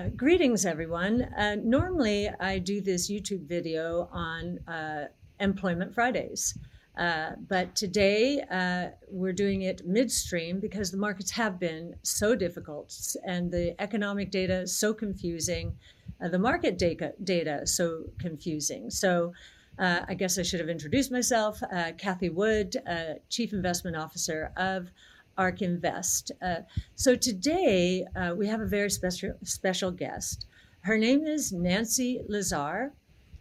Uh, greetings, everyone. Uh, normally, I do this YouTube video on uh, Employment Fridays. Uh, but today, uh, we're doing it midstream because the markets have been so difficult and the economic data so confusing, uh, the market data, data so confusing. So, I guess I should have introduced myself. Cathie Wood, Chief Investment Officer of ARK Invest. Uh, so today uh, we have a very special special guest. Her name is Nancy Lazar.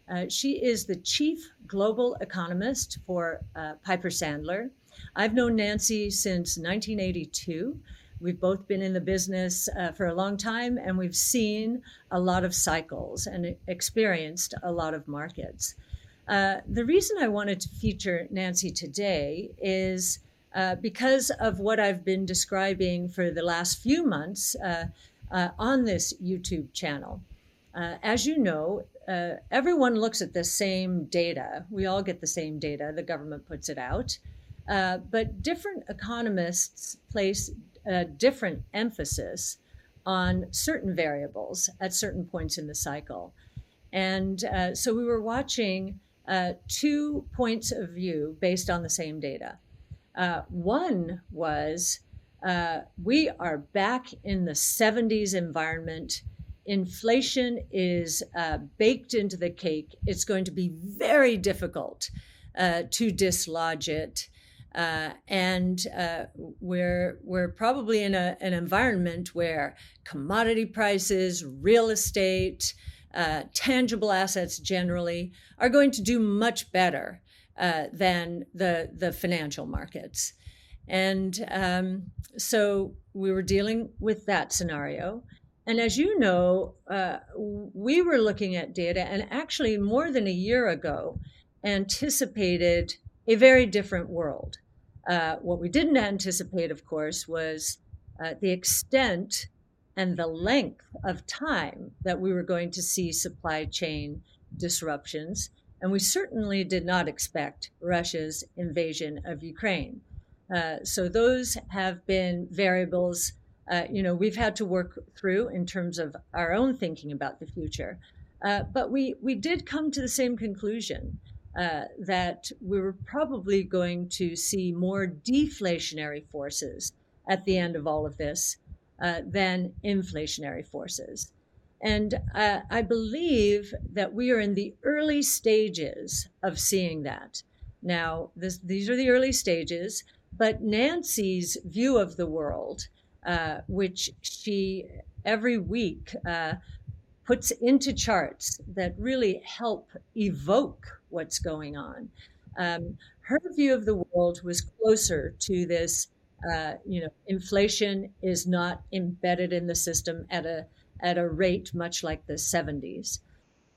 Uh, she is the chief global economist for uh, Piper Sandler. I've known Nancy since 1982. We've both been in the business uh, for a long time and we've seen a lot of cycles and experienced a lot of markets. Uh, the reason I wanted to feature Nancy today is uh, because of what I've been describing for the last few months uh, uh, on this YouTube channel. Uh, as you know, uh, everyone looks at the same data. We all get the same data, the government puts it out. but different economists place a different emphasis on certain variables at certain points in the cycle. And so we were watching two points of view based on the same data. Uh, one was uh, we are back in the 70s environment. Inflation is uh, baked into the cake. It's going to be very difficult uh, to dislodge it. Uh, and uh, we're we're probably in a, an environment where commodity prices, real estate, tangible assets generally are going to do much better uh, than the the financial markets. And um, so we were dealing with that scenario. And as you know, uh, we were looking at data and actually more than a year ago anticipated a very different world. Uh, what we didn't anticipate, of course, was uh, the extent and the length of time that we were going to see supply chain disruptions and we certainly did not expect Russia's invasion of Ukraine. Uh, so those have been variables, uh, you know, we've had to work through in terms of our own thinking about the future. Uh, but we, we did come to the same conclusion uh, that we were probably going to see more deflationary forces at the end of all of this uh, than inflationary forces. And uh, I believe that we are in the early stages of seeing that. Now, this, these are the early stages, but Nancy's view of the world, uh, which she every week uh, puts into charts that really help evoke what's going on. Um, her view of the world was closer to this. Uh, you know, inflation is not embedded in the system at a at a rate much like the 70s.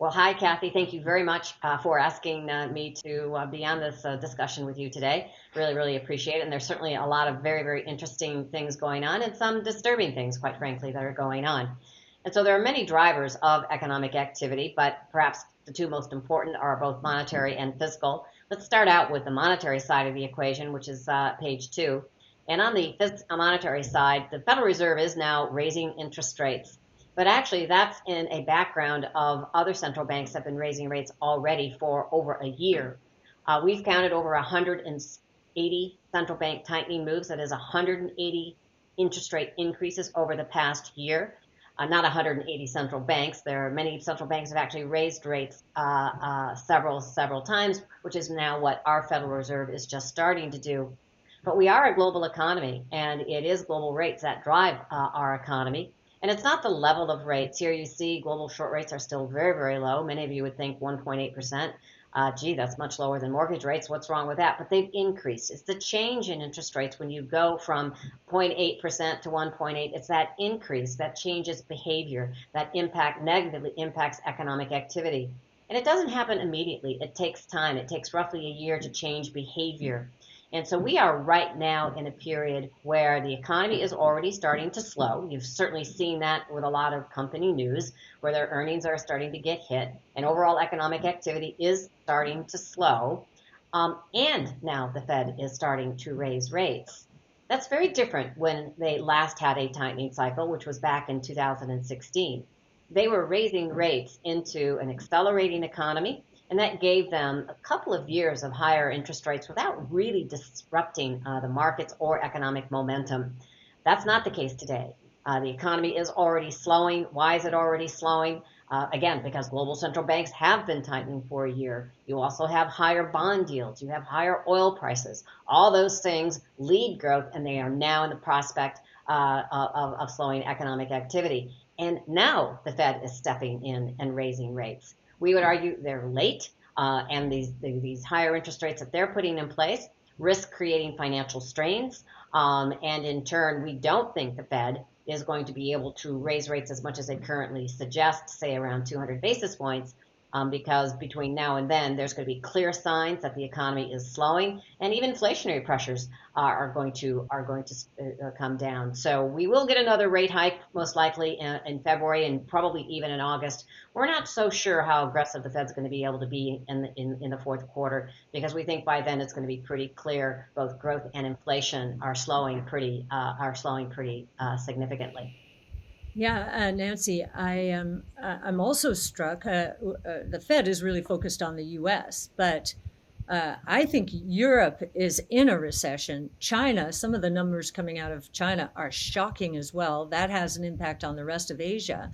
Well, hi, Cathie. Thank you very much uh, for asking uh, me to uh, be on this uh, discussion with you today. Really, really appreciate it. And there's certainly a lot of very, very interesting things going on and some disturbing things, quite frankly, that are going on. And so there are many drivers of economic activity, but perhaps the two most important are both monetary and fiscal. Let's start out with the monetary side of the equation, which is uh, page two. And on the monetary side, the Federal Reserve is now raising interest rates. But actually, that's in a background of other central banks have been raising rates already for over a year. Uh, we've counted over 180 central bank tightening moves. That is 180 interest rate increases over the past year. Uh, not 180 central banks. There are many central banks have actually raised rates uh, uh, several, several times, which is now what our Federal Reserve is just starting to do. But we are a global economy, and it is global rates that drive uh, our economy. And it's not the level of rates. Here you see global short rates are still very, very low. Many of you would think 1.8%. Uh, gee, that's much lower than mortgage rates. What's wrong with that? But they've increased. It's the change in interest rates when you go from 0.8% to 1.8. It's that increase that changes behavior, that impact negatively impacts economic activity. And it doesn't happen immediately. It takes time. It takes roughly a year to change behavior. And so we are right now in a period where the economy is already starting to slow. You've certainly seen that with a lot of company news where their earnings are starting to get hit and overall economic activity is starting to slow. Um, and now the Fed is starting to raise rates. That's very different when they last had a tightening cycle, which was back in 2016. they were raising rates into an accelerating economy, and that gave them a couple of years of higher interest rates without really disrupting uh, the markets or economic momentum. That's not the case today. Uh, the economy is already slowing. Why is it already slowing? Uh, again, because global central banks have been tightening for a year. You also have higher bond yields. You have higher oil prices. All those things lead growth, and they are now in the prospect uh, of, of slowing economic activity. And now the Fed is stepping in and raising rates. We would argue they're late, uh, and these these higher interest rates that they're putting in place risk creating financial strains. Um, and in turn, we don't think the Fed is going to be able to raise rates as much as they currently suggest, say around 200 basis points, um, because between now and then there's going to be clear signs that the economy is slowing and even inflationary pressures are, are going to are going to uh, come down. So we will get another rate hike most likely in, in, February and probably even in August. We're not so sure how aggressive the Fed's going to be able to be in the, in, in the fourth quarter because we think by then it's going to be pretty clear both growth and inflation are slowing pretty uh, are slowing pretty uh, significantly. Yeah, uh, Nancy, I am. Uh, I'm also struck. Uh, uh the Fed is really focused on the U.S., but uh, I think Europe is in a recession. China, some of the numbers coming out of China are shocking as well. That has an impact on the rest of Asia.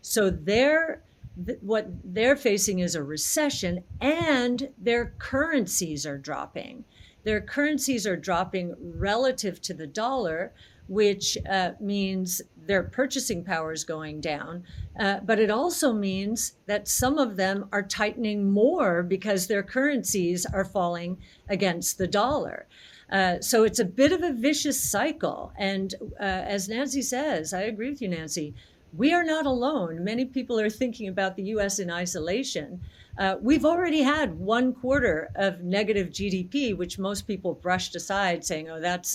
So they're th- what they're facing is a recession, and their currencies are dropping. Their currencies are dropping relative to the dollar, which uh, means their purchasing power is going down. Uh, but it also means that some of them are tightening more because their currencies are falling against the dollar. Uh, so it's a bit of a vicious cycle. And uh, as Nancy says, I agree with you, Nancy, we are not alone. Many people are thinking about the US in isolation. Uh, we've already had one quarter of negative GDP, which most people brushed aside, saying, oh, that's.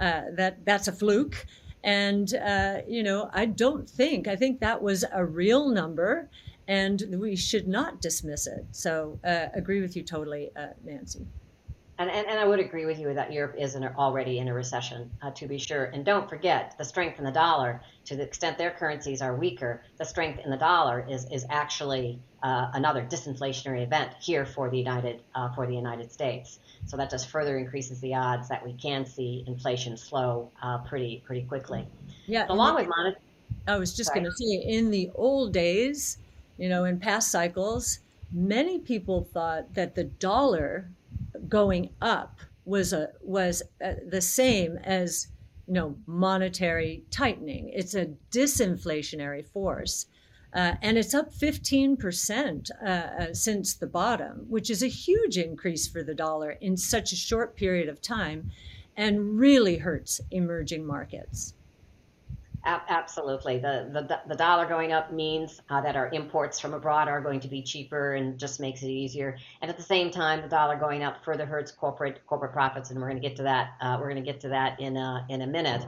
Uh, that that's a fluke. And uh, you know, I don't think I think that was a real number, and we should not dismiss it. So uh, agree with you totally, uh, Nancy. And, and, and, I would agree with you that Europe is in already in a recession, uh, to be sure. And don't forget the strength in the dollar. To the extent their currencies are weaker, the strength in the dollar is is actually uh, another disinflationary event here for the United uh, for the United States. So that just further increases the odds that we can see inflation slow uh, pretty pretty quickly. Yeah. So along with monetary. I was just going to say, in the old days, you know, in past cycles, many people thought that the dollar going up was a was a, the same as you know monetary tightening. It's a disinflationary force. Uh, and it's up 15% uh, uh, since the bottom, which is a huge increase for the dollar in such a short period of time and really hurts emerging markets. Absolutely. The, the, the dollar going up means uh, that our imports from abroad are going to be cheaper and just makes it easier. And at the same time, the dollar going up further hurts corporate corporate profits, and we're going to get to that. Uh, we're going to get to that in a, in a minute.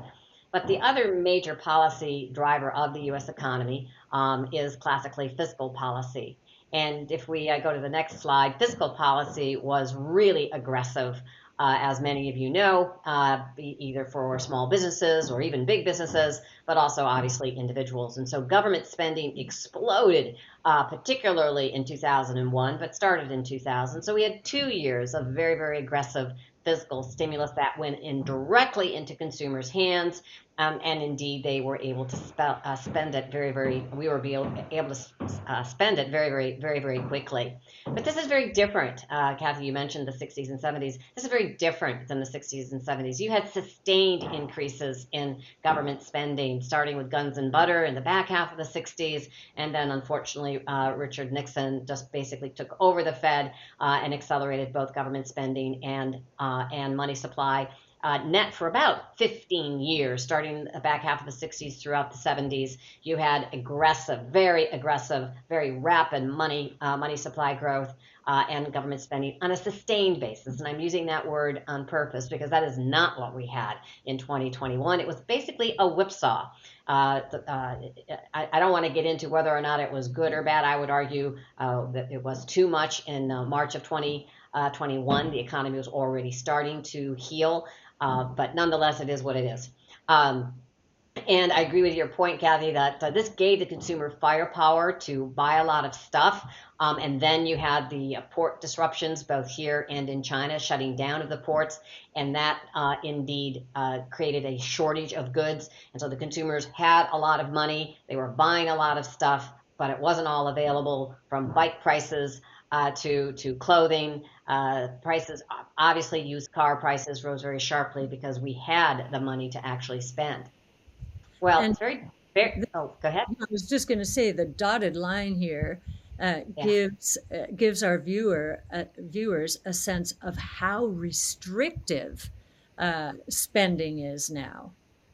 But the other major policy driver of the U.S. economy um, is classically fiscal policy. And if we uh, go to the next slide, fiscal policy was really aggressive, uh, as many of you know, uh, either for small businesses or even big businesses, but also obviously individuals. And so government spending exploded, uh, particularly in 2001, but started in 2000. So we had two years of very, very aggressive fiscal stimulus that went in directly into consumers' hands. Um, and indeed, they were able to spe- uh, spend it very, very. We were able, able to uh, spend it very, very, very, very quickly. But this is very different. Uh, Cathie, you mentioned the 60s and 70s. This is very different than the 60s and 70s. You had sustained increases in government spending, starting with guns and butter in the back half of the 60s, and then unfortunately, uh, Richard Nixon just basically took over the Fed uh, and accelerated both government spending and uh, and money supply uh, net for about 15 years, starting the back half of the 60s throughout the 70s. You had aggressive, very aggressive, very rapid money uh, money supply growth uh, and government spending on a sustained basis. And I'm using that word on purpose because that is not what we had in 2021. It was basically a whipsaw. Uh, uh, I, I, don't want to get into whether or not it was good or bad. I would argue uh, that it was too much in March of 2021. the economy was already starting to heal. Uh, but nonetheless, it is what it is. Um, And I agree with your point, Cathie, that uh, this gave the consumer firepower to buy a lot of stuff. Um, and then you had the uh, port disruptions, both here and in China, shutting down of the ports. And that uh, indeed uh, created a shortage of goods. And so the consumers had a lot of money, they were buying a lot of stuff, but it wasn't all available from bike prices. Uh, to to clothing uh, prices, obviously used car prices rose very sharply because we had the money to actually spend. Well, and it's very, very. Oh, go ahead. I was just going to say the dotted line here uh, yeah. gives uh, gives our viewer uh, viewers a sense of how restrictive uh, spending is now,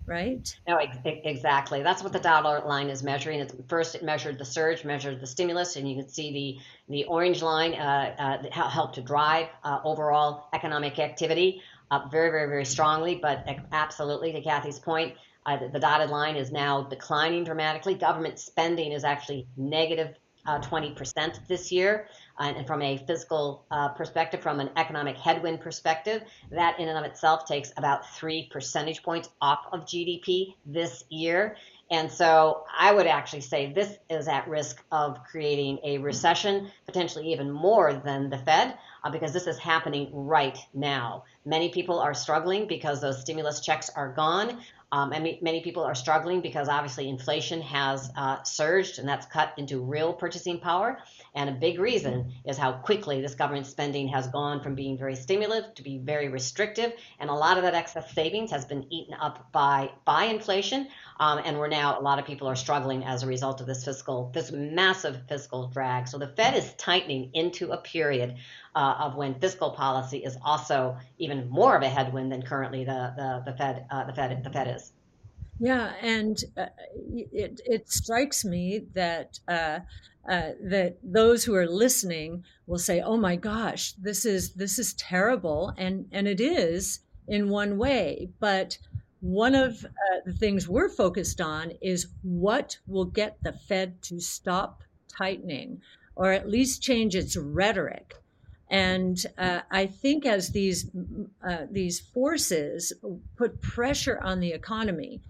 right? No, exactly. That's what the dotted line is measuring. It's, first, it measured the surge, measured the stimulus, and you can see the the orange line uh, uh, helped to drive overall economic activity up very, very, very strongly. But absolutely, to Cathie's point, uh, the, the, dotted line is now declining dramatically. Government spending is actually negative uh, 20% this year. Uh, and from a fiscal uh, perspective, from an economic headwind perspective, that in and of itself takes about three percentage points off of GDP this year. And so I would actually say this is at risk of creating a recession, potentially even more than the Fed, uh, because this is happening right now. Many people are struggling because those stimulus checks are gone. Um, and many people are struggling because obviously inflation has uh, surged and that's cut into real purchasing power. And a big reason is how quickly this government spending has gone from being very stimulative to be very restrictive. And a lot of that excess savings has been eaten up by, by inflation. Um, and we're now, a lot of people are struggling as a result of this fiscal, this massive fiscal drag. So the Fed is tightening into a period uh, of when fiscal policy is also even more of a headwind than currently the the, the Fed uh, the Fed the Fed is. Yeah, and uh, it it strikes me that uh, uh, that those who are listening will say, "Oh my gosh, this is this is terrible," and and it is in one way, but one of uh, the things we're focused on is what will get the Fed to stop tightening, or at least change its rhetoric. And uh, I think as these uh, these forces put pressure on the economy,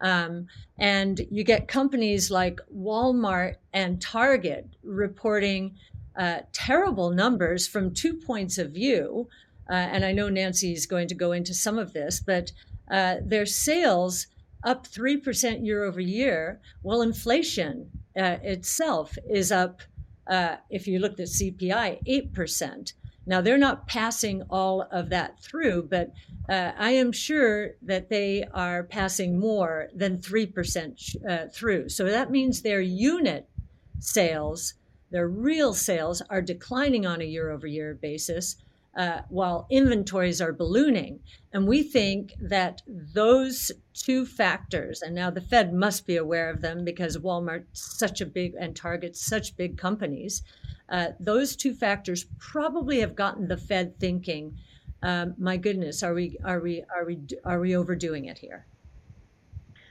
um, and you get companies like Walmart and Target reporting uh, terrible numbers from two points of view. Uh, and I know Nancy is going to go into some of this, but uh, their sales up 3% year over year, while inflation uh, itself is up uh, if you looked at CPI, 8%. Now, they're not passing all of that through, but uh, I am sure that they are passing more than 3% uh, through. So that means their unit sales, their real sales, are declining on a year over year basis. Uh, while inventories are ballooning. And we think that those two factors, and now the Fed must be aware of them because Walmart's such a big and Target's such big companies, uh, those two factors probably have gotten the Fed thinking, um, my goodness, are we, are, we, are, we, are we overdoing it here?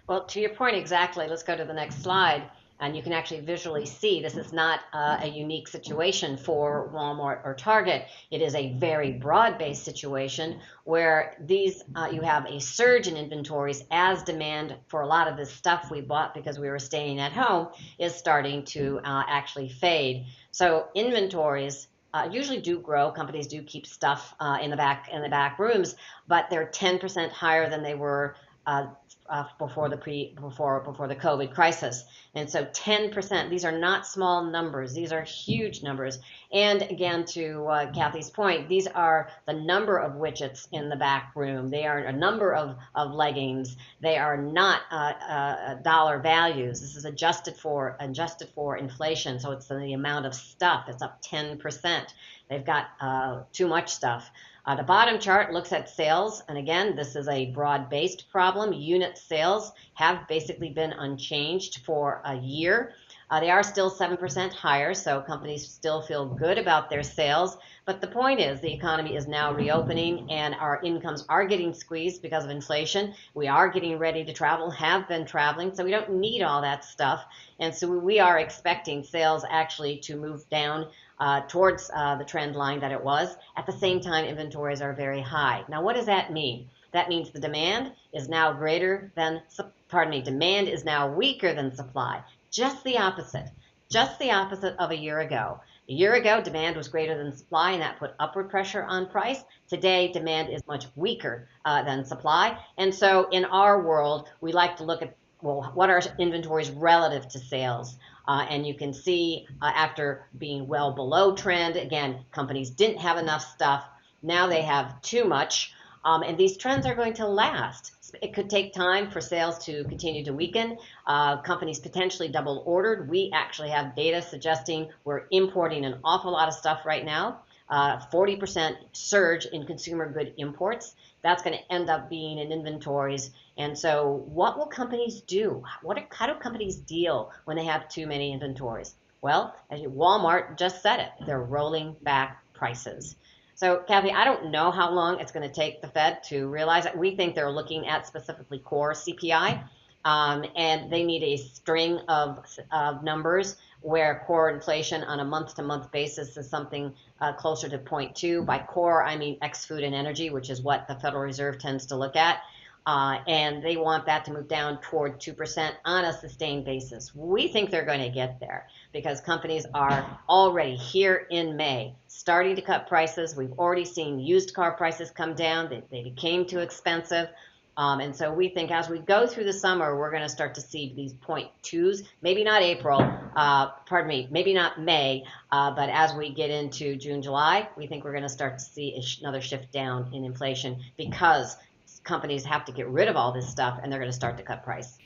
Well, to your point exactly, let's go to the next slide and you can actually visually see this is not uh, a unique situation for Walmart or Target. It is a very broad-based situation where these uh, you have a surge in inventories as demand for a lot of this stuff we bought because we were staying at home is starting to uh, actually fade. So inventories uh, usually do grow. Companies do keep stuff uh, in the back in the back rooms, but they're 10% higher than they were uh, uh, before the pre before before the COVID crisis. And so 10%. These are not small numbers. These are huge numbers. And again, to uh, Cathie's point, these are the number of widgets in the back room. They are a number of, of leggings. They are not uh, uh, dollar values. This is adjusted for adjusted for inflation. So it's the amount of stuff. It's up 10%. They've got uh, too much stuff. Uh, the bottom chart looks at sales, and again, this is a broad-based problem. Unit sales have basically been unchanged for a year. Uh, they are still 7% higher, so companies still feel good about their sales. But the point is, the economy is now reopening and our incomes are getting squeezed because of inflation. We are getting ready to travel, have been traveling, so we don't need all that stuff. And so we are expecting sales actually to move down uh, towards uh, the trend line that it was. At the same time, inventories are very high. Now, what does that mean? That means the demand is now greater than, pardon me, demand is now weaker than supply. Just the opposite. Just the opposite of a year ago. A year ago, demand was greater than supply, and that put upward pressure on price. Today, demand is much weaker uh, than supply. And so, in our world, we like to look at well, what are inventories relative to sales? Uh, and you can see uh, after being well below trend, again, companies didn't have enough stuff. Now they have too much. Um, and these trends are going to last. It could take time for sales to continue to weaken. Uh, companies potentially double ordered. We actually have data suggesting we're importing an awful lot of stuff right now. Uh, 40% surge in consumer good imports. That's going to end up being in inventories. And so, what will companies do? What are, how do companies deal when they have too many inventories? Well, as Walmart just said it, they're rolling back prices. So, Cathie, I don't know how long it's going to take the Fed to realize that. We think they're looking at specifically core CPI, um, and they need a string of, of numbers where core inflation on a month to month basis is something uh, closer to 0.2. By core, I mean ex food and energy, which is what the Federal Reserve tends to look at. Uh, and they want that to move down toward 2% on a sustained basis. We think they're going to get there because companies are already here in May starting to cut prices. We've already seen used car prices come down, they, they became too expensive. Um, and so we think as we go through the summer, we're going to start to see these point twos, maybe not April, uh, pardon me, maybe not May, uh, but as we get into June, July, we think we're going to start to see another shift down in inflation because companies have to get rid of all this stuff and they're going to start to cut price.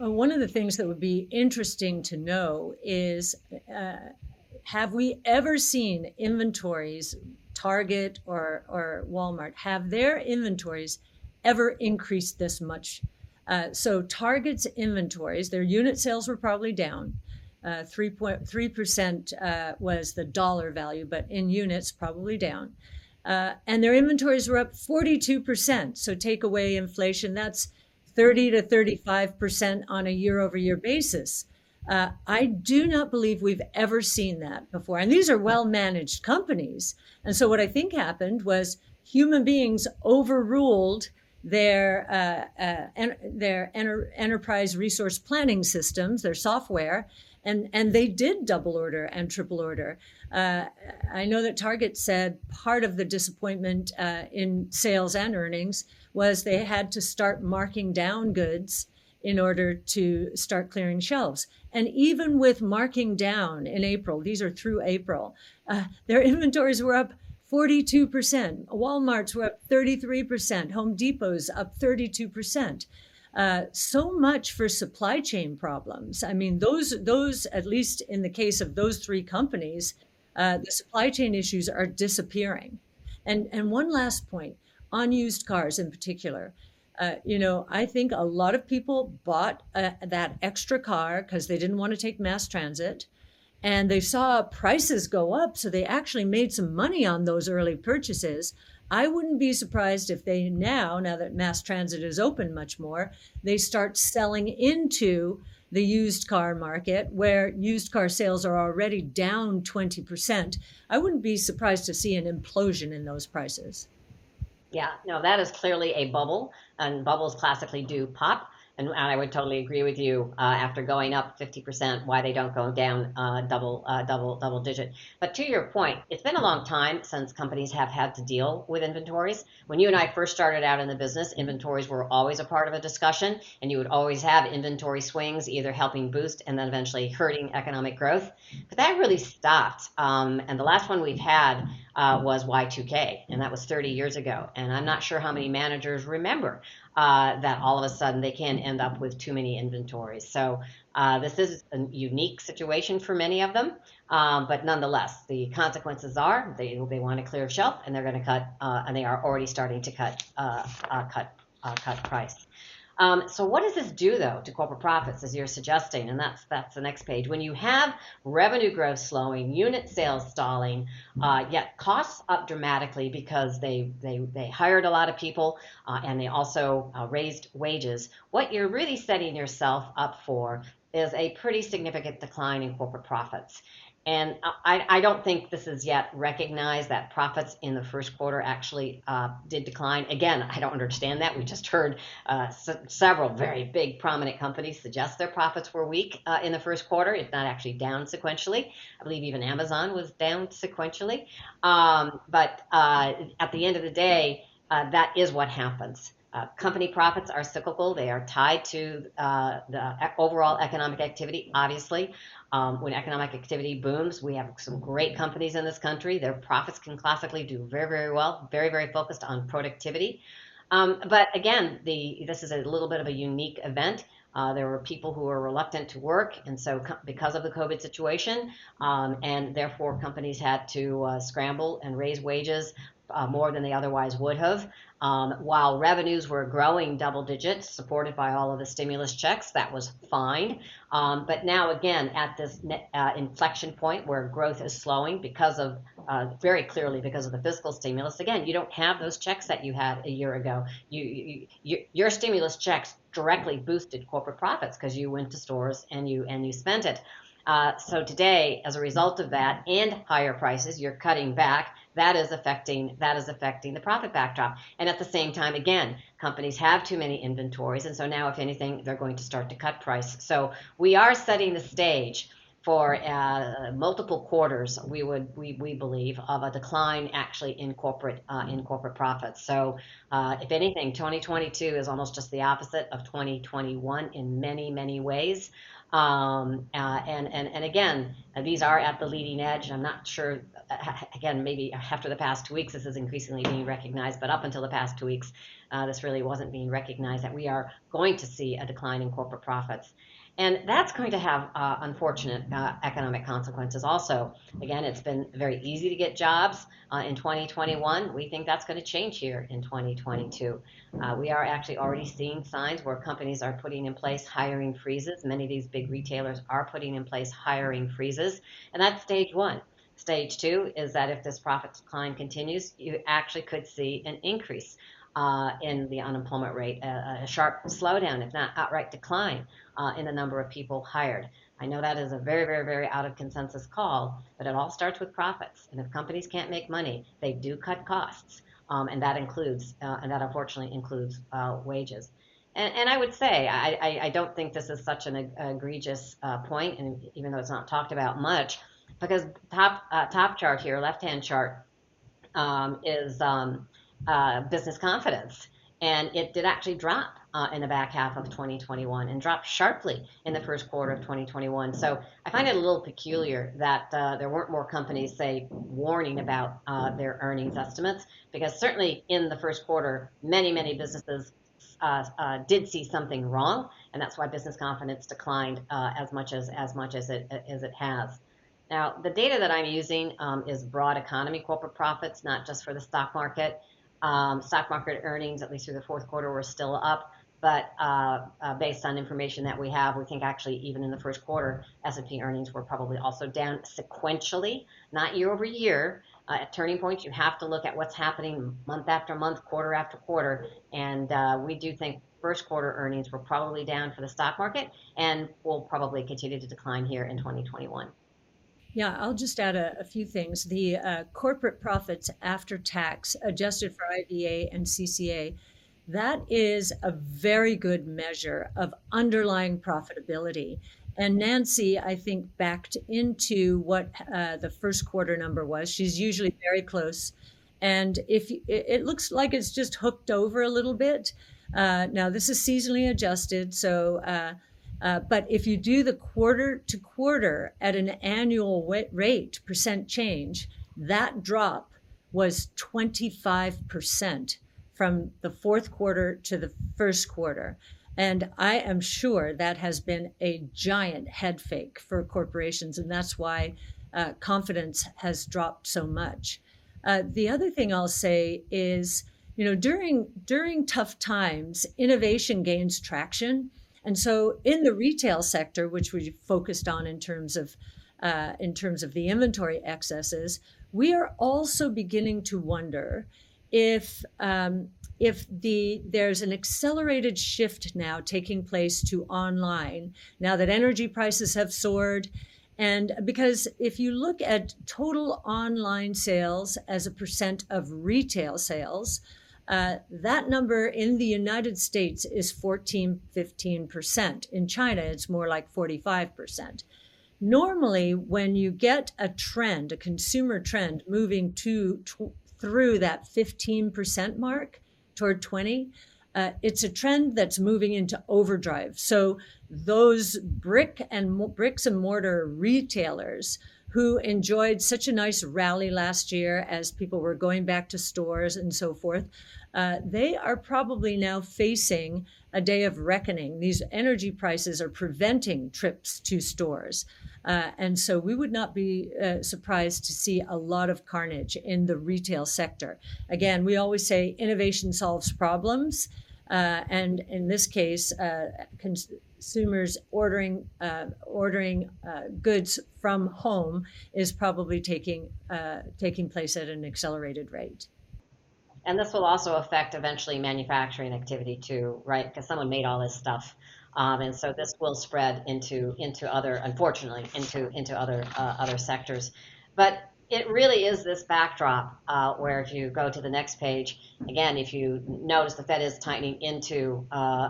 Well, one of the things that would be interesting to know is uh, have we ever seen inventories, Target or, or Walmart, have their inventories ever increased this much? Uh, so Target's inventories, their unit sales were probably down. Uh, 3.3% uh, was the dollar value, but in units, probably down. Uh, and their inventories were up 42%. So take away inflation, that's 30 to 35% on a year over year basis. Uh, I do not believe we've ever seen that before. And these are well managed companies. And so what I think happened was human beings overruled their uh, uh, en- their enter- enterprise resource planning systems, their software, and and they did double order and triple order. Uh, I know that Target said part of the disappointment uh, in sales and earnings was they had to start marking down goods in order to start clearing shelves. And even with marking down in April, these are through April, uh, their inventories were up 42%. Walmart's were up 33%. Home Depot's up 32%. Uh, so much for supply chain problems. I mean, those those at least in the case of those three companies, uh, the supply chain issues are disappearing. And and one last point on used cars in particular. Uh, you know, I think a lot of people bought uh, that extra car because they didn't want to take mass transit and they saw prices go up. So they actually made some money on those early purchases. I wouldn't be surprised if they now, now that mass transit is open much more, they start selling into the used car market where used car sales are already down 20%. I wouldn't be surprised to see an implosion in those prices. Yeah, no, that is clearly a bubble, and bubbles classically do pop and, I would totally agree with you. Uh, after going up 50%, why they don't go down uh, double, uh, double, double digit. But to your point, it's been a long time since companies have had to deal with inventories. When you and I first started out in the business, inventories were always a part of a discussion, and you would always have inventory swings, either helping boost and then eventually hurting economic growth. But that really stopped. Um, and the last one we've had uh, was Y2K, and that was 30 years ago. And I'm not sure how many managers remember uh, that all of a sudden they can end up with too many inventories. So uh, this is a unique situation for many of them, um, but nonetheless, the consequences are they, they want to clear shelf and they're going to cut, uh, and they are already starting to cut uh, uh, cut cut price. Um, so what does this do though to corporate profits as you're suggesting? And that's that's the next page. When you have revenue growth slowing, unit sales stalling, uh, yet costs up dramatically because they they, they hired a lot of people uh, and they also uh, raised wages, what you're really setting yourself up for is a pretty significant decline in corporate profits. And I, I, don't think this is yet recognized that profits in the first quarter actually uh, did decline. Again, I don't understand that. We just heard uh, s- several very big prominent companies suggest their profits were weak uh, in the first quarter, if not actually down sequentially. I believe even Amazon was down sequentially. Um, but uh, at the end of the day, uh, that is what happens. Uh, company profits are cyclical. They are tied to uh, the overall economic activity, obviously. Um, when economic activity booms, we have some great companies in this country. Their profits can classically do very, very well, very, very focused on productivity. Um, but again, the this is a little bit of a unique event. Uh, there were people who were reluctant to work, and so because of the COVID situation, um, and therefore companies had to uh, scramble and raise wages uh, more than they otherwise would have. Um, while revenues were growing double digits, supported by all of the stimulus checks, that was fine. Um, but now, again, at this uh, inflection point where growth is slowing because of, uh, very clearly because of the fiscal stimulus, again, you don't have those checks that you had a year ago. You, you, you your stimulus checks directly boosted corporate profits because you went to stores and you and you spent it. Uh, so today, as a result of that and higher prices, you're cutting back. That is affecting that is affecting the profit backdrop. And at the same time, again, companies have too many inventories, and so now, if anything, they're going to start to cut price. So we are setting the stage for uh, multiple quarters, we would we, we believe of a decline actually in corporate uh, in corporate profits. So, uh, if anything, 2022 is almost just the opposite of 2021 in many many ways. Um, uh, and, and, and again, uh, these are at the leading edge. I'm not sure, uh, again, maybe after the past two weeks, this is increasingly being recognized, but up until the past two weeks, this really wasn't being recognized that we are going to see a decline in corporate profits. And that's going to have uh, unfortunate uh, economic consequences also. Again, it's been very easy to get jobs uh, in 2021. We think that's going to change here in 2022. Uh, we are actually already seeing signs where companies are putting in place hiring freezes. Many of these big retailers are putting in place hiring freezes. And that's stage one. Stage two is that if this profit decline continues, you actually could see an increase uh, in the unemployment rate, a, a, sharp slowdown, if not outright decline, uh, in the number of people hired. I know that is a very, very, very out of consensus call, but it all starts with profits. And if companies can't make money, they do cut costs, um, and that includes, uh, and that unfortunately includes uh, wages. And, and, I would say, I, I, I, don't think this is such an egregious uh, point, and even though it's not talked about much, because top uh, top chart here, left hand chart, um, is um, uh, business confidence. And it did actually drop uh, in the back half of 2021 and dropped sharply in the first quarter of 2021. So I find it a little peculiar that uh, there weren't more companies, say, warning about uh, their earnings estimates, because certainly in the first quarter, many, many businesses uh, uh, did see something wrong, and that's why business confidence declined uh, as much as as much as it as it has. Now, the data that I'm using um, is broad economy corporate profits, not just for the stock market. Um, stock market earnings, at least through the fourth quarter, were still up, but uh, uh, based on information that we have, we think actually even in the first quarter, S&P earnings were probably also down sequentially, not year over year. Uh, at turning points, you have to look at what's happening month after month, quarter after quarter, and uh, we do think first quarter earnings were probably down for the stock market and will probably continue to decline here in 2021. Yeah, I'll just add a, a few things. The uh, corporate profits after tax, adjusted for IVA and CCA, that is a very good measure of underlying profitability. And Nancy, I think, backed into what uh, the first quarter number was. She's usually very close. And if it looks like it's just hooked over a little bit. Uh, now, this is seasonally adjusted. So, uh, but if you do the quarter to quarter at an annual rate, percent change, that drop was 25% from the fourth quarter to the first quarter. And I am sure that has been a giant head fake for corporations, and that's why uh, confidence has dropped so much. Uh, the other thing I'll say is, you know, during during tough times, innovation gains traction and so in the retail sector, which we focused on in terms of uh, in terms of the inventory excesses, we are also beginning to wonder if um, if the there's an accelerated shift now taking place to online now that energy prices have soared. And because if you look at total online sales as a percent of retail sales, uh, that number in the United States is 14, 15%. In China, it's more like 45%. Normally, when you get a trend, a consumer trend moving to, through that 15% mark toward 20, uh, it's a trend that's moving into overdrive. So those brick and bricks and mortar retailers who enjoyed such a nice rally last year as people were going back to stores and so forth, uh, they are probably now facing a day of reckoning. These energy prices are preventing trips to stores. Uh, and so we would not be uh, surprised to see a lot of carnage in the retail sector. Again, we always say innovation solves problems. Uh, and in this case, uh, consumers ordering uh, ordering uh, goods from home is probably taking uh, taking place at an accelerated rate. And this will also affect eventually manufacturing activity too, right? Because someone made all this stuff. Um, and so this will spread into into other, unfortunately, into into other uh, other sectors. But it really is this backdrop uh, where if you go to the next page, again, if you notice the Fed is tightening into uh,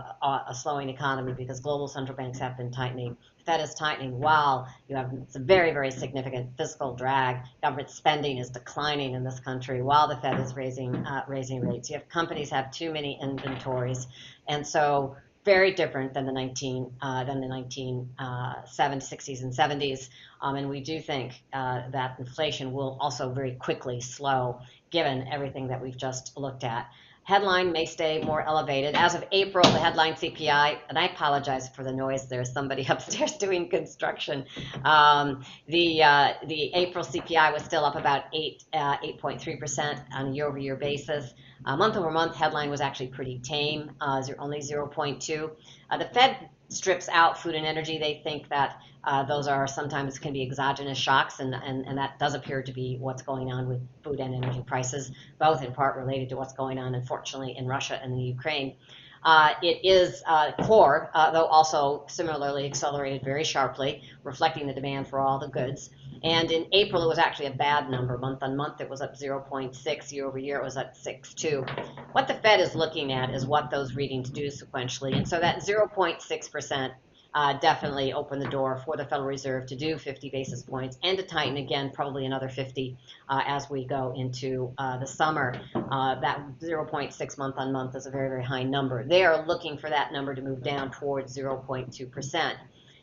a slowing economy because global central banks have been tightening. The Fed is tightening while you have some very, very significant fiscal drag. Government spending is declining in this country while the Fed is raising uh, raising rates. You have companies have too many inventories, and so very different than the 19 uh, than the 19 uh, and 70s, um, and we do think uh, that inflation will also very quickly slow, given everything that we've just looked at. Headline may stay more elevated. As of April, the headline CPI, and I apologize for the noise. There's somebody upstairs doing construction. Um, the uh, the April CPI was still up about eight uh, 8.3 percent on a year-over-year basis. Uh, month-over-month headline was actually pretty tame, uh, only 0.2. Uh, the Fed strips out food and energy. They think that uh, those are sometimes can be exogenous shocks, and, and, and that does appear to be what's going on with food and energy prices, both in part related to what's going on, unfortunately, in Russia and the Ukraine. Uh, it is uh, core, uh, though also similarly accelerated very sharply, reflecting the demand for all the goods. And in April, it was actually a bad number. Month on month, it was up 0.6. Year over year, it was at 6.2. What the Fed is looking at is what those readings do sequentially. And so that 0.6% uh, definitely opened the door for the Federal Reserve to do 50 basis points and to tighten again, probably another 50 uh, as we go into uh, the summer. Uh, that 0.6 month on month is a very, very high number. They are looking for that number to move down towards 0.2%.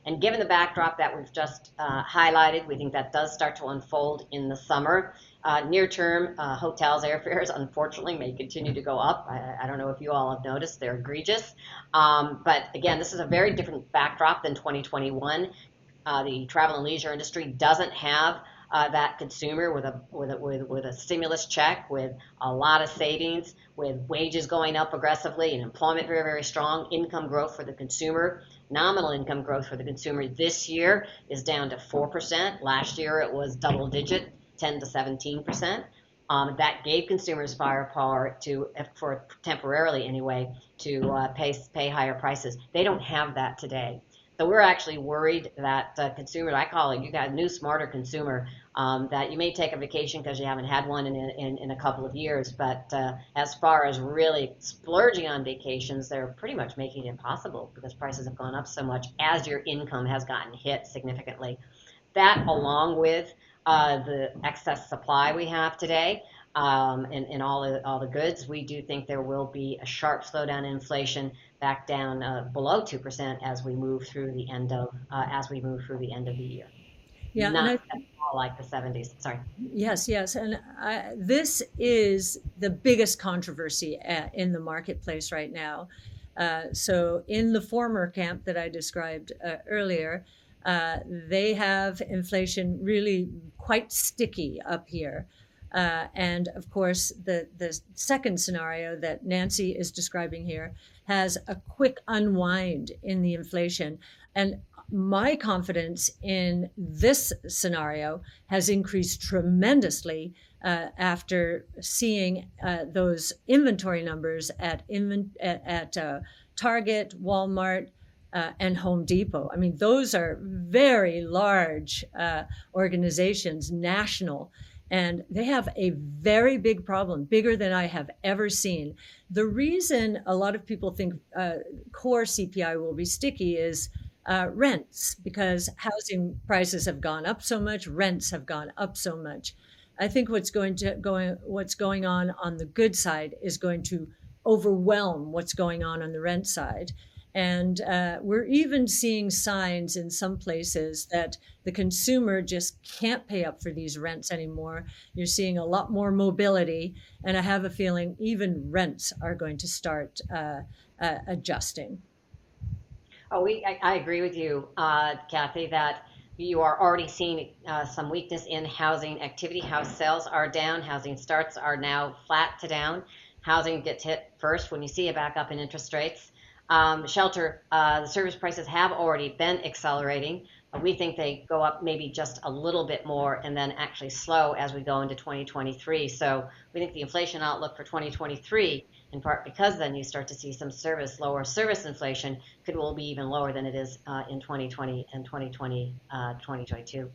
And given the backdrop that we've just uh, highlighted, we think that does start to unfold in the summer. Uh, near term, uh, hotels, airfares, unfortunately, may continue to go up. I, I, don't know if you all have noticed, they're egregious. Um, but again, this is a very different backdrop than 2021. Uh, the travel and leisure industry doesn't have uh, that consumer with a, with a with with a stimulus check, with a lot of savings, with wages going up aggressively, and employment very very strong, income growth for the consumer. Nominal income growth for the consumer this year is down to 4%. Last year it was double digit, 10 to 17%. Um, that gave consumers firepower to, for temporarily anyway, to uh, pay pay higher prices. They don't have that today. So we're actually worried that uh, consumers, I call it, you got a new, smarter consumer, um, that you may take a vacation because you haven't had one in, in, in a couple of years. But uh, as far as really splurging on vacations, they're pretty much making it impossible because prices have gone up so much as your income has gotten hit significantly. That, along with uh, the excess supply we have today, um, in, in all the, all the goods, we do think there will be a sharp slowdown in inflation back down uh, below two percent as we move through the end of uh, as we move through the end of the year. Yeah, not at all like the seventies. Sorry. Yes, yes, and I, this is the biggest controversy at, uh, in the marketplace right now. Uh, so, in the former camp that I described uh, earlier, uh, they have inflation really quite sticky up here. Uh, and of course, the, the second scenario that Nancy is describing here has a quick unwind in the inflation. And my confidence in this scenario has increased tremendously uh, after seeing uh, those inventory numbers at, inven- at, at uh, Target, Walmart, uh, and Home Depot. I mean, those are very large uh, organizations, national, and they have a very big problem, bigger than I have ever seen. The reason a lot of people think uh, core CPI will be sticky is uh, rents, because housing prices have gone up so much, rents have gone up so much. I think what's going to going what's going on on the good side is going to overwhelm what's going on on the rent side. And uh, we're even seeing signs in some places that the consumer just can't pay up for these rents anymore. You're seeing a lot more mobility, and I have a feeling even rents are going to start uh, uh, adjusting. Oh, we, I, I agree with you, uh, Cathie, that you are already seeing uh, some weakness in housing activity. House sales are down, housing starts are now flat to down. Housing gets hit first when you see a back up in interest rates. Um, shelter, uh, the service prices have already been accelerating. We think they go up maybe just a little bit more and then actually slow as we go into 2023. So we think the inflation outlook for 2023, in part because then you start to see some service, lower service inflation, could will be even lower than it is uh, in 2020 and 2020, uh, 2022.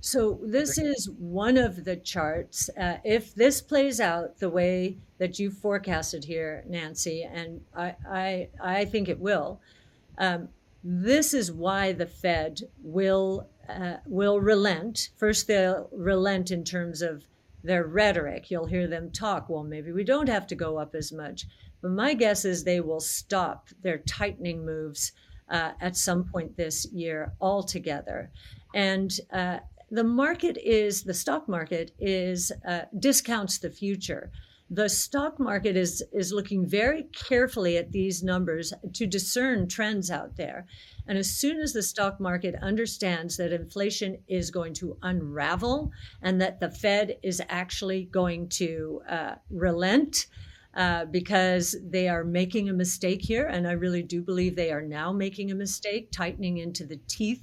So this is one of the charts. Uh, if this plays out the way that you forecasted here, Nancy, and I, I, I think it will, um, this is why the Fed will uh, will relent. First, they'll relent in terms of their rhetoric. You'll hear them talk. Well, maybe we don't have to go up as much. But my guess is they will stop their tightening moves uh, at some point this year altogether. And uh, the market is the stock market is uh, discounts the future. The stock market is is looking very carefully at these numbers to discern trends out there. And as soon as the stock market understands that inflation is going to unravel and that the fed is actually going to uh, relent uh, because they are making a mistake here and i really do believe they are now making a mistake tightening into the teeth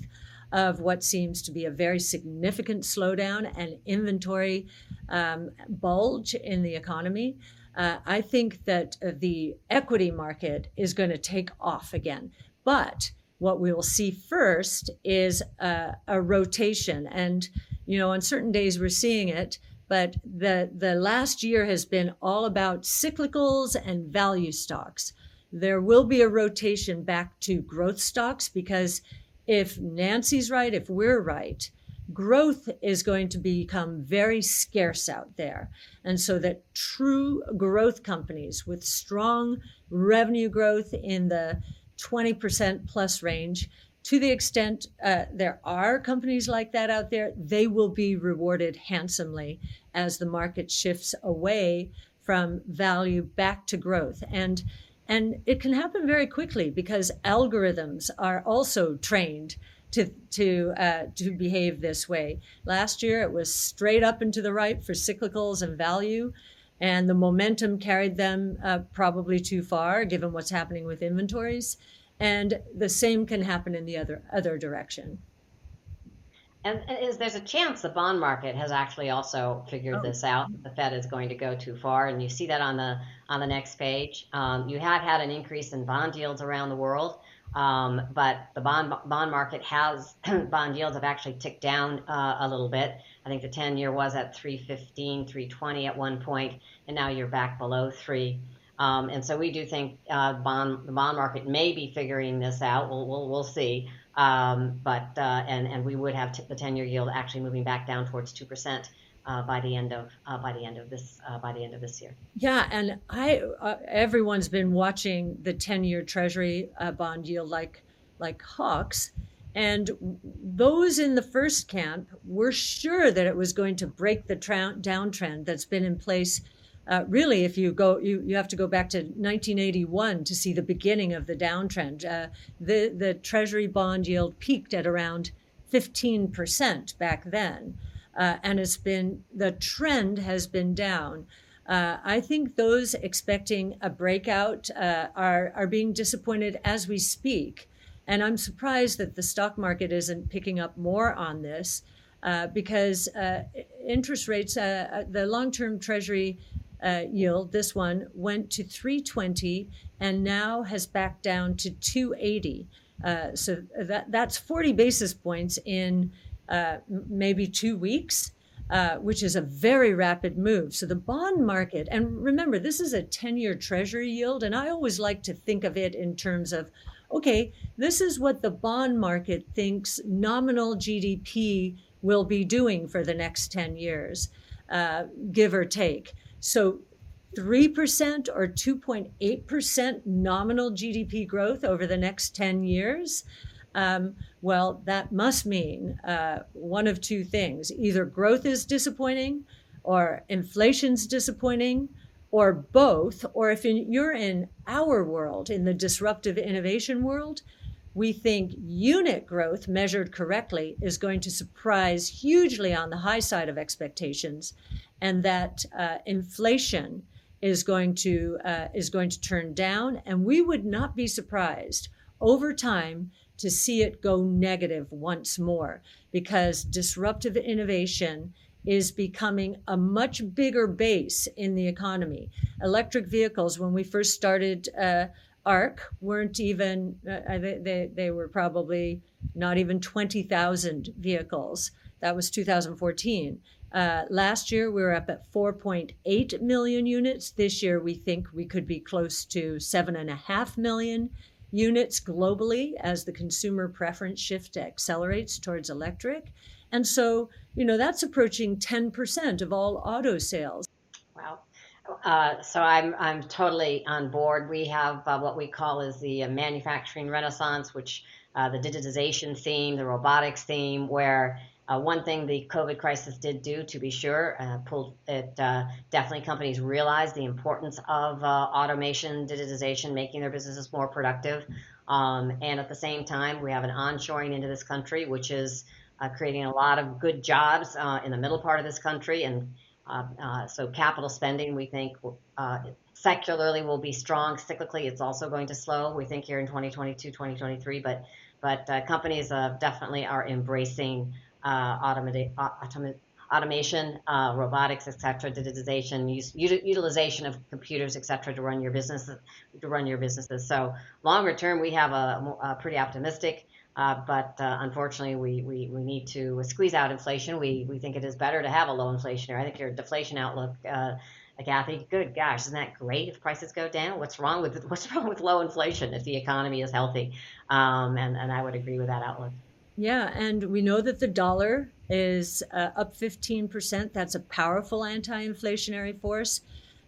of what seems to be a very significant slowdown and inventory um, bulge in the economy. Uh, I think that uh, the equity market is going to take off again. But what we will see first is a, a rotation. And, you know, on certain days we're seeing it, but the, the last year has been all about cyclicals and value stocks. There will be a rotation back to growth stocks because if Nancy's right, if we're right, growth is going to become very scarce out there. And so that true growth companies with strong revenue growth in the 20% plus range, to the extent uh, there are companies like that out there, they will be rewarded handsomely as the market shifts away from value back to growth. And and it can happen very quickly because algorithms are also trained to to uh, to behave this way. Last year, it was straight up and to the right for cyclicals and value, and the momentum carried them uh, probably too far, given what's happening with inventories. And the same can happen in the other other direction. And is there's a chance the bond market has actually also figured oh. this out. The Fed is going to go too far, and you see that on the on the next page. Um, you have had an increase in bond yields around the world, um, but the bond bond market has bond yields have actually ticked down uh, a little bit. I think the 10 year was at 315, 320 at one point, and now you're back below three. Um, and so we do think uh, bond the bond market may be figuring this out. We'll we'll, we'll see. Um, but uh, and and we would have t- the 10-year yield actually moving back down towards two percent uh, by the end of uh, by the end of this uh, by the end of this year. Yeah, and I uh, everyone's been watching the 10-year Treasury uh, bond yield like like hawks. And those in the first camp were sure that it was going to break the tra- downtrend that's been in place uh, really, if you go, you, you have to go back to 1981 to see the beginning of the downtrend. Uh, the, the Treasury bond yield peaked at around 15% back then. Uh, and it's been, the trend has been down. Uh, I think those expecting a breakout uh, are, are being disappointed as we speak. And I'm surprised that the stock market isn't picking up more on this. Uh, because uh, interest rates, uh, the long term Treasury uh, yield, this one, went to 320 and now has backed down to 280. Uh, so that that's 40 basis points in uh, maybe two weeks. Uh, which is a very rapid move. So the bond market, and remember, this is a 10 year treasury yield, and I always like to think of it in terms of okay, this is what the bond market thinks nominal GDP will be doing for the next 10 years, uh, give or take. So 3% or 2.8% nominal GDP growth over the next 10 years um, well, that must mean uh, one of two things either growth is disappointing, or inflation's disappointing, or both. Or if in, you're in our world, in the disruptive innovation world, we think unit growth measured correctly is going to surprise hugely on the high side of expectations, and that uh, inflation is going to uh, is going to turn down, and we would not be surprised over time to see it go negative once more because disruptive innovation is becoming a much bigger base in the economy. Electric vehicles, when we first started uh, ARK, weren't even, uh, they, they were probably not even 20,000 vehicles. That was 2014. Uh, last year, we were up at 4.8 million units. This year, we think we could be close to 7.5 million units globally as the consumer preference shift accelerates towards electric. And so, you know, that's approaching 10% of all auto sales. Wow. Uh, so I'm, I'm totally on board. We have uh, what we call is the uh, manufacturing renaissance, which uh, the digitization theme, the robotics theme, where uh, one thing the COVID crisis did do, to be sure, uh, pulled it uh, definitely companies realized the importance of uh, automation, digitization, making their businesses more productive. Um, and at the same time, we have an onshoring into this country, which is uh, creating a lot of good jobs uh, in the middle part of this country. And so, capital spending, we think, secularly will be strong. Cyclically, it's also going to slow. We think here in 2022, 2023, but but companies definitely are embracing uh, automation, uh, robotics, etc., digitization, use, utilization of computers, etc., to run your business, to run your businesses. So longer term, we have a, a pretty optimistic. Uh, but uh, unfortunately, we, we, we need to squeeze out inflation. We, we think it is better to have a low inflation. I think your deflation outlook, uh, Cathie, good gosh, isn't that great if prices go down? What's wrong with what's wrong with low inflation if the economy is healthy? Um, and, and I would agree with that outlook. Yeah, and we know that the dollar is uh, up 15%. That's a powerful anti inflationary force.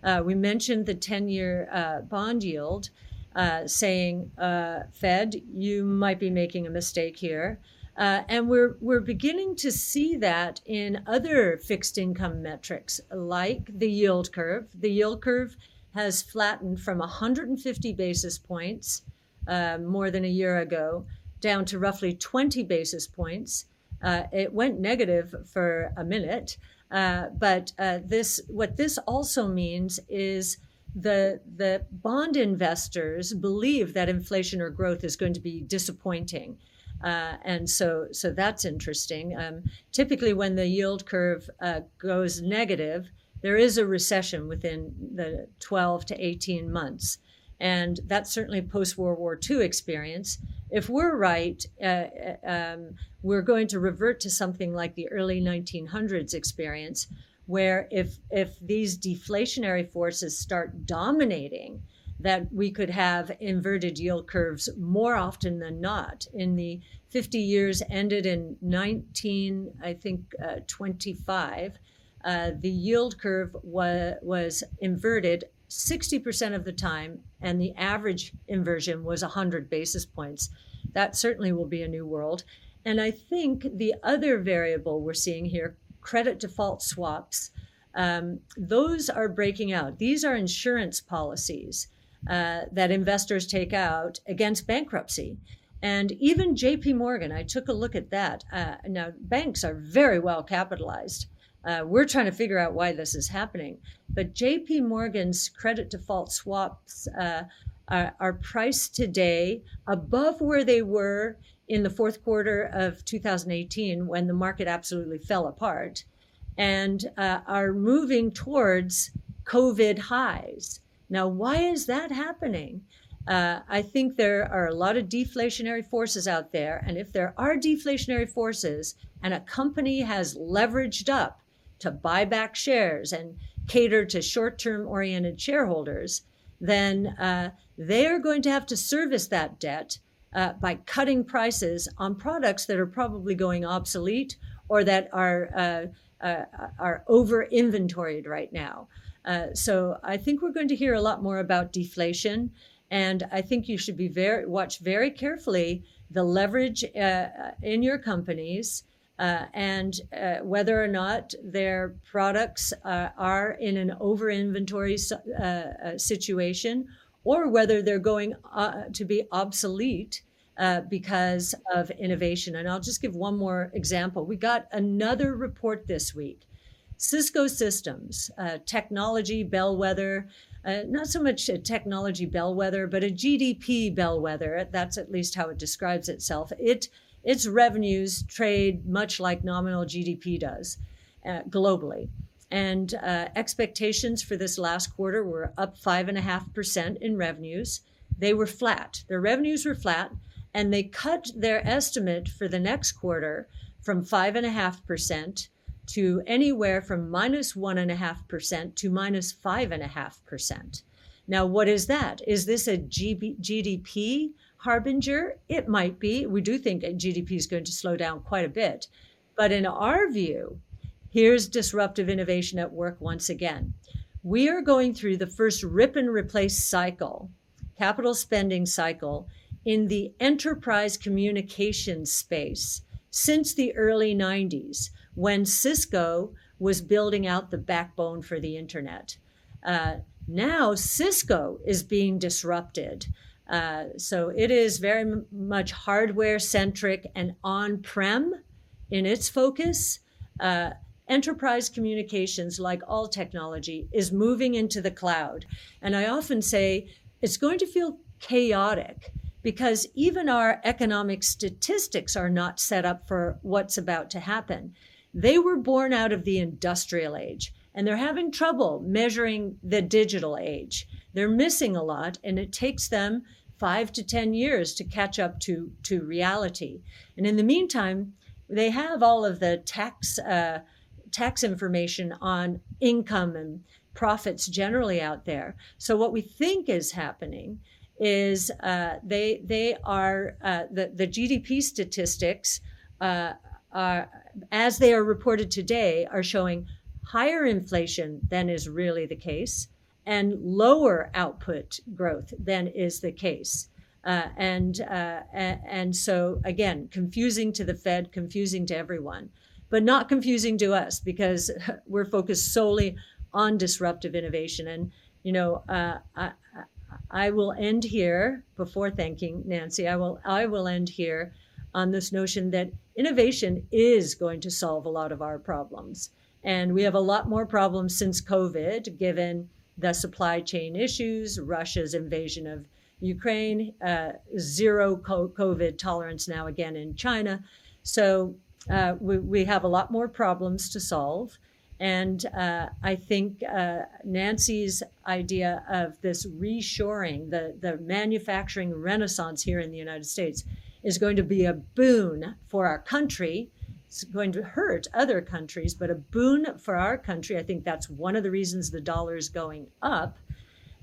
Uh, we mentioned the 10 year uh, bond yield, uh, saying, uh, Fed, you might be making a mistake here. Uh, and we're, we're beginning to see that in other fixed income metrics, like the yield curve. The yield curve has flattened from 150 basis points more than a year ago down to roughly 20 basis points. Uh, it went negative for a minute, uh, but uh, this what this also means is the the bond investors believe that inflation or growth is going to be disappointing. Uh, and so, so that's interesting. Um, typically, when the yield curve uh, goes negative, there is a recession within the 12 to 18 months. And that's certainly post World War II experience if we're right, uh, uh, um, we're going to revert to something like the early 1900s experience, where if if these deflationary forces start dominating, that we could have inverted yield curves more often than not. In the 50 years ended in 19, I think, uh, 25, uh, the yield curve wa- was inverted 60% of the time, and the average inversion was 100 basis points. That certainly will be a new world. And I think the other variable we're seeing here credit default swaps um, those are breaking out. These are insurance policies uh, that investors take out against bankruptcy. And even JP Morgan, I took a look at that. Uh, now, banks are very well capitalized. Uh, we're trying to figure out why this is happening. But JP Morgan's credit default swaps uh, are, are priced today above where they were in the fourth quarter of 2018 when the market absolutely fell apart and uh, are moving towards COVID highs. Now, why is that happening? Uh, I think there are a lot of deflationary forces out there. And if there are deflationary forces and a company has leveraged up to buy back shares and cater to short term oriented shareholders, then uh, they are going to have to service that debt uh, by cutting prices on products that are probably going obsolete or that are, uh, uh are over inventoried right now. Uh, so I think we're going to hear a lot more about deflation. And I think you should be very watch very carefully the leverage uh, in your companies uh, and uh, whether or not their products uh, are in an over inventory uh, uh, situation or whether they're going to be obsolete because of innovation. And I'll just give one more example. We got another report this week. Cisco Systems, technology bellwether, uh, not so much a technology bellwether, but a GDP bellwether. That's at least how it describes itself. It its revenues trade much like nominal GDP does uh, globally. And uh, expectations for this last quarter were up 5.5% in revenues. They were flat. Their revenues were flat, and they cut their estimate for the next quarter from 5.5% to anywhere from minus 1.5% to minus 5.5%. Now, what is that? Is this a GDP harbinger? It might be. We do think GDP is going to slow down quite a bit. But in our view, here's disruptive innovation at work once again. We are going through the first rip and replace cycle, capital spending cycle, in the enterprise communication space since the early 90s when Cisco was building out the backbone for the internet. Uh, now Cisco is being disrupted. Uh, so it is very m- much hardware centric and on prem in its focus. Uh, enterprise communications, like all technology, is moving into the cloud. And I often say it's going to feel chaotic because even our economic statistics are not set up for what's about to happen. They were born out of the industrial age and they're having trouble measuring the digital age. They're missing a lot, and it takes them five to 10 years to catch up to, to reality. And in the meantime, they have all of the tax, uh, tax information on income and profits generally out there. So, what we think is happening is uh, they, they are, uh, the, the GDP statistics uh, are, as they are reported today, are showing higher inflation than is really the case and lower output growth than is the case. Uh, and uh, and so again, confusing to the Fed, confusing to everyone, but not confusing to us because we're focused solely on disruptive innovation. And you know, uh, I, I will end here before thanking Nancy. I will I will end here on this notion that innovation is going to solve a lot of our problems. And we have a lot more problems since COVID, given the supply chain issues, Russia's invasion of Ukraine, uh, zero COVID tolerance now again in China. So uh, we, we have a lot more problems to solve. And uh, I think uh, Nancy's idea of this reshoring, the, the manufacturing renaissance here in the United States, is going to be a boon for our country. It's going to hurt other countries, but a boon for our country. I think that's one of the reasons the dollar is going up.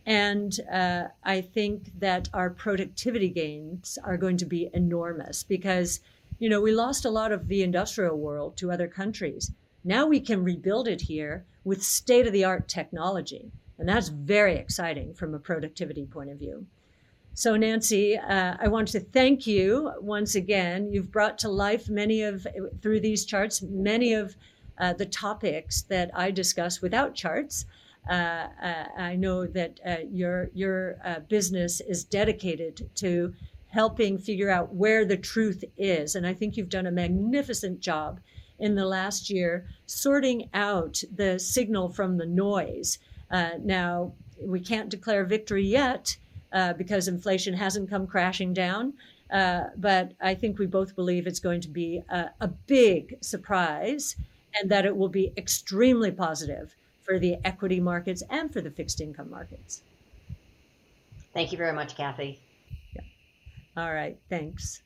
And uh, I think that our productivity gains are going to be enormous because, you know, we lost a lot of the industrial world to other countries. Now we can rebuild it here with state of the art technology. And that's very exciting from a productivity point of view. So, Nancy, uh, I want to thank you once again. You've brought to life many of, through these charts, many of uh, the topics that I discuss without charts. Uh, uh I know that uh, your your uh, business is dedicated to helping figure out where the truth is, and I think you've done a magnificent job in the last year sorting out the signal from the noise. now, we can't declare victory yet uh, because inflation hasn't come crashing down. Uh, but I think we both believe it's going to be a, a, big surprise and that it will be extremely positive for the equity markets and for the fixed income markets. Thank you very much, Cathie. All right, thanks.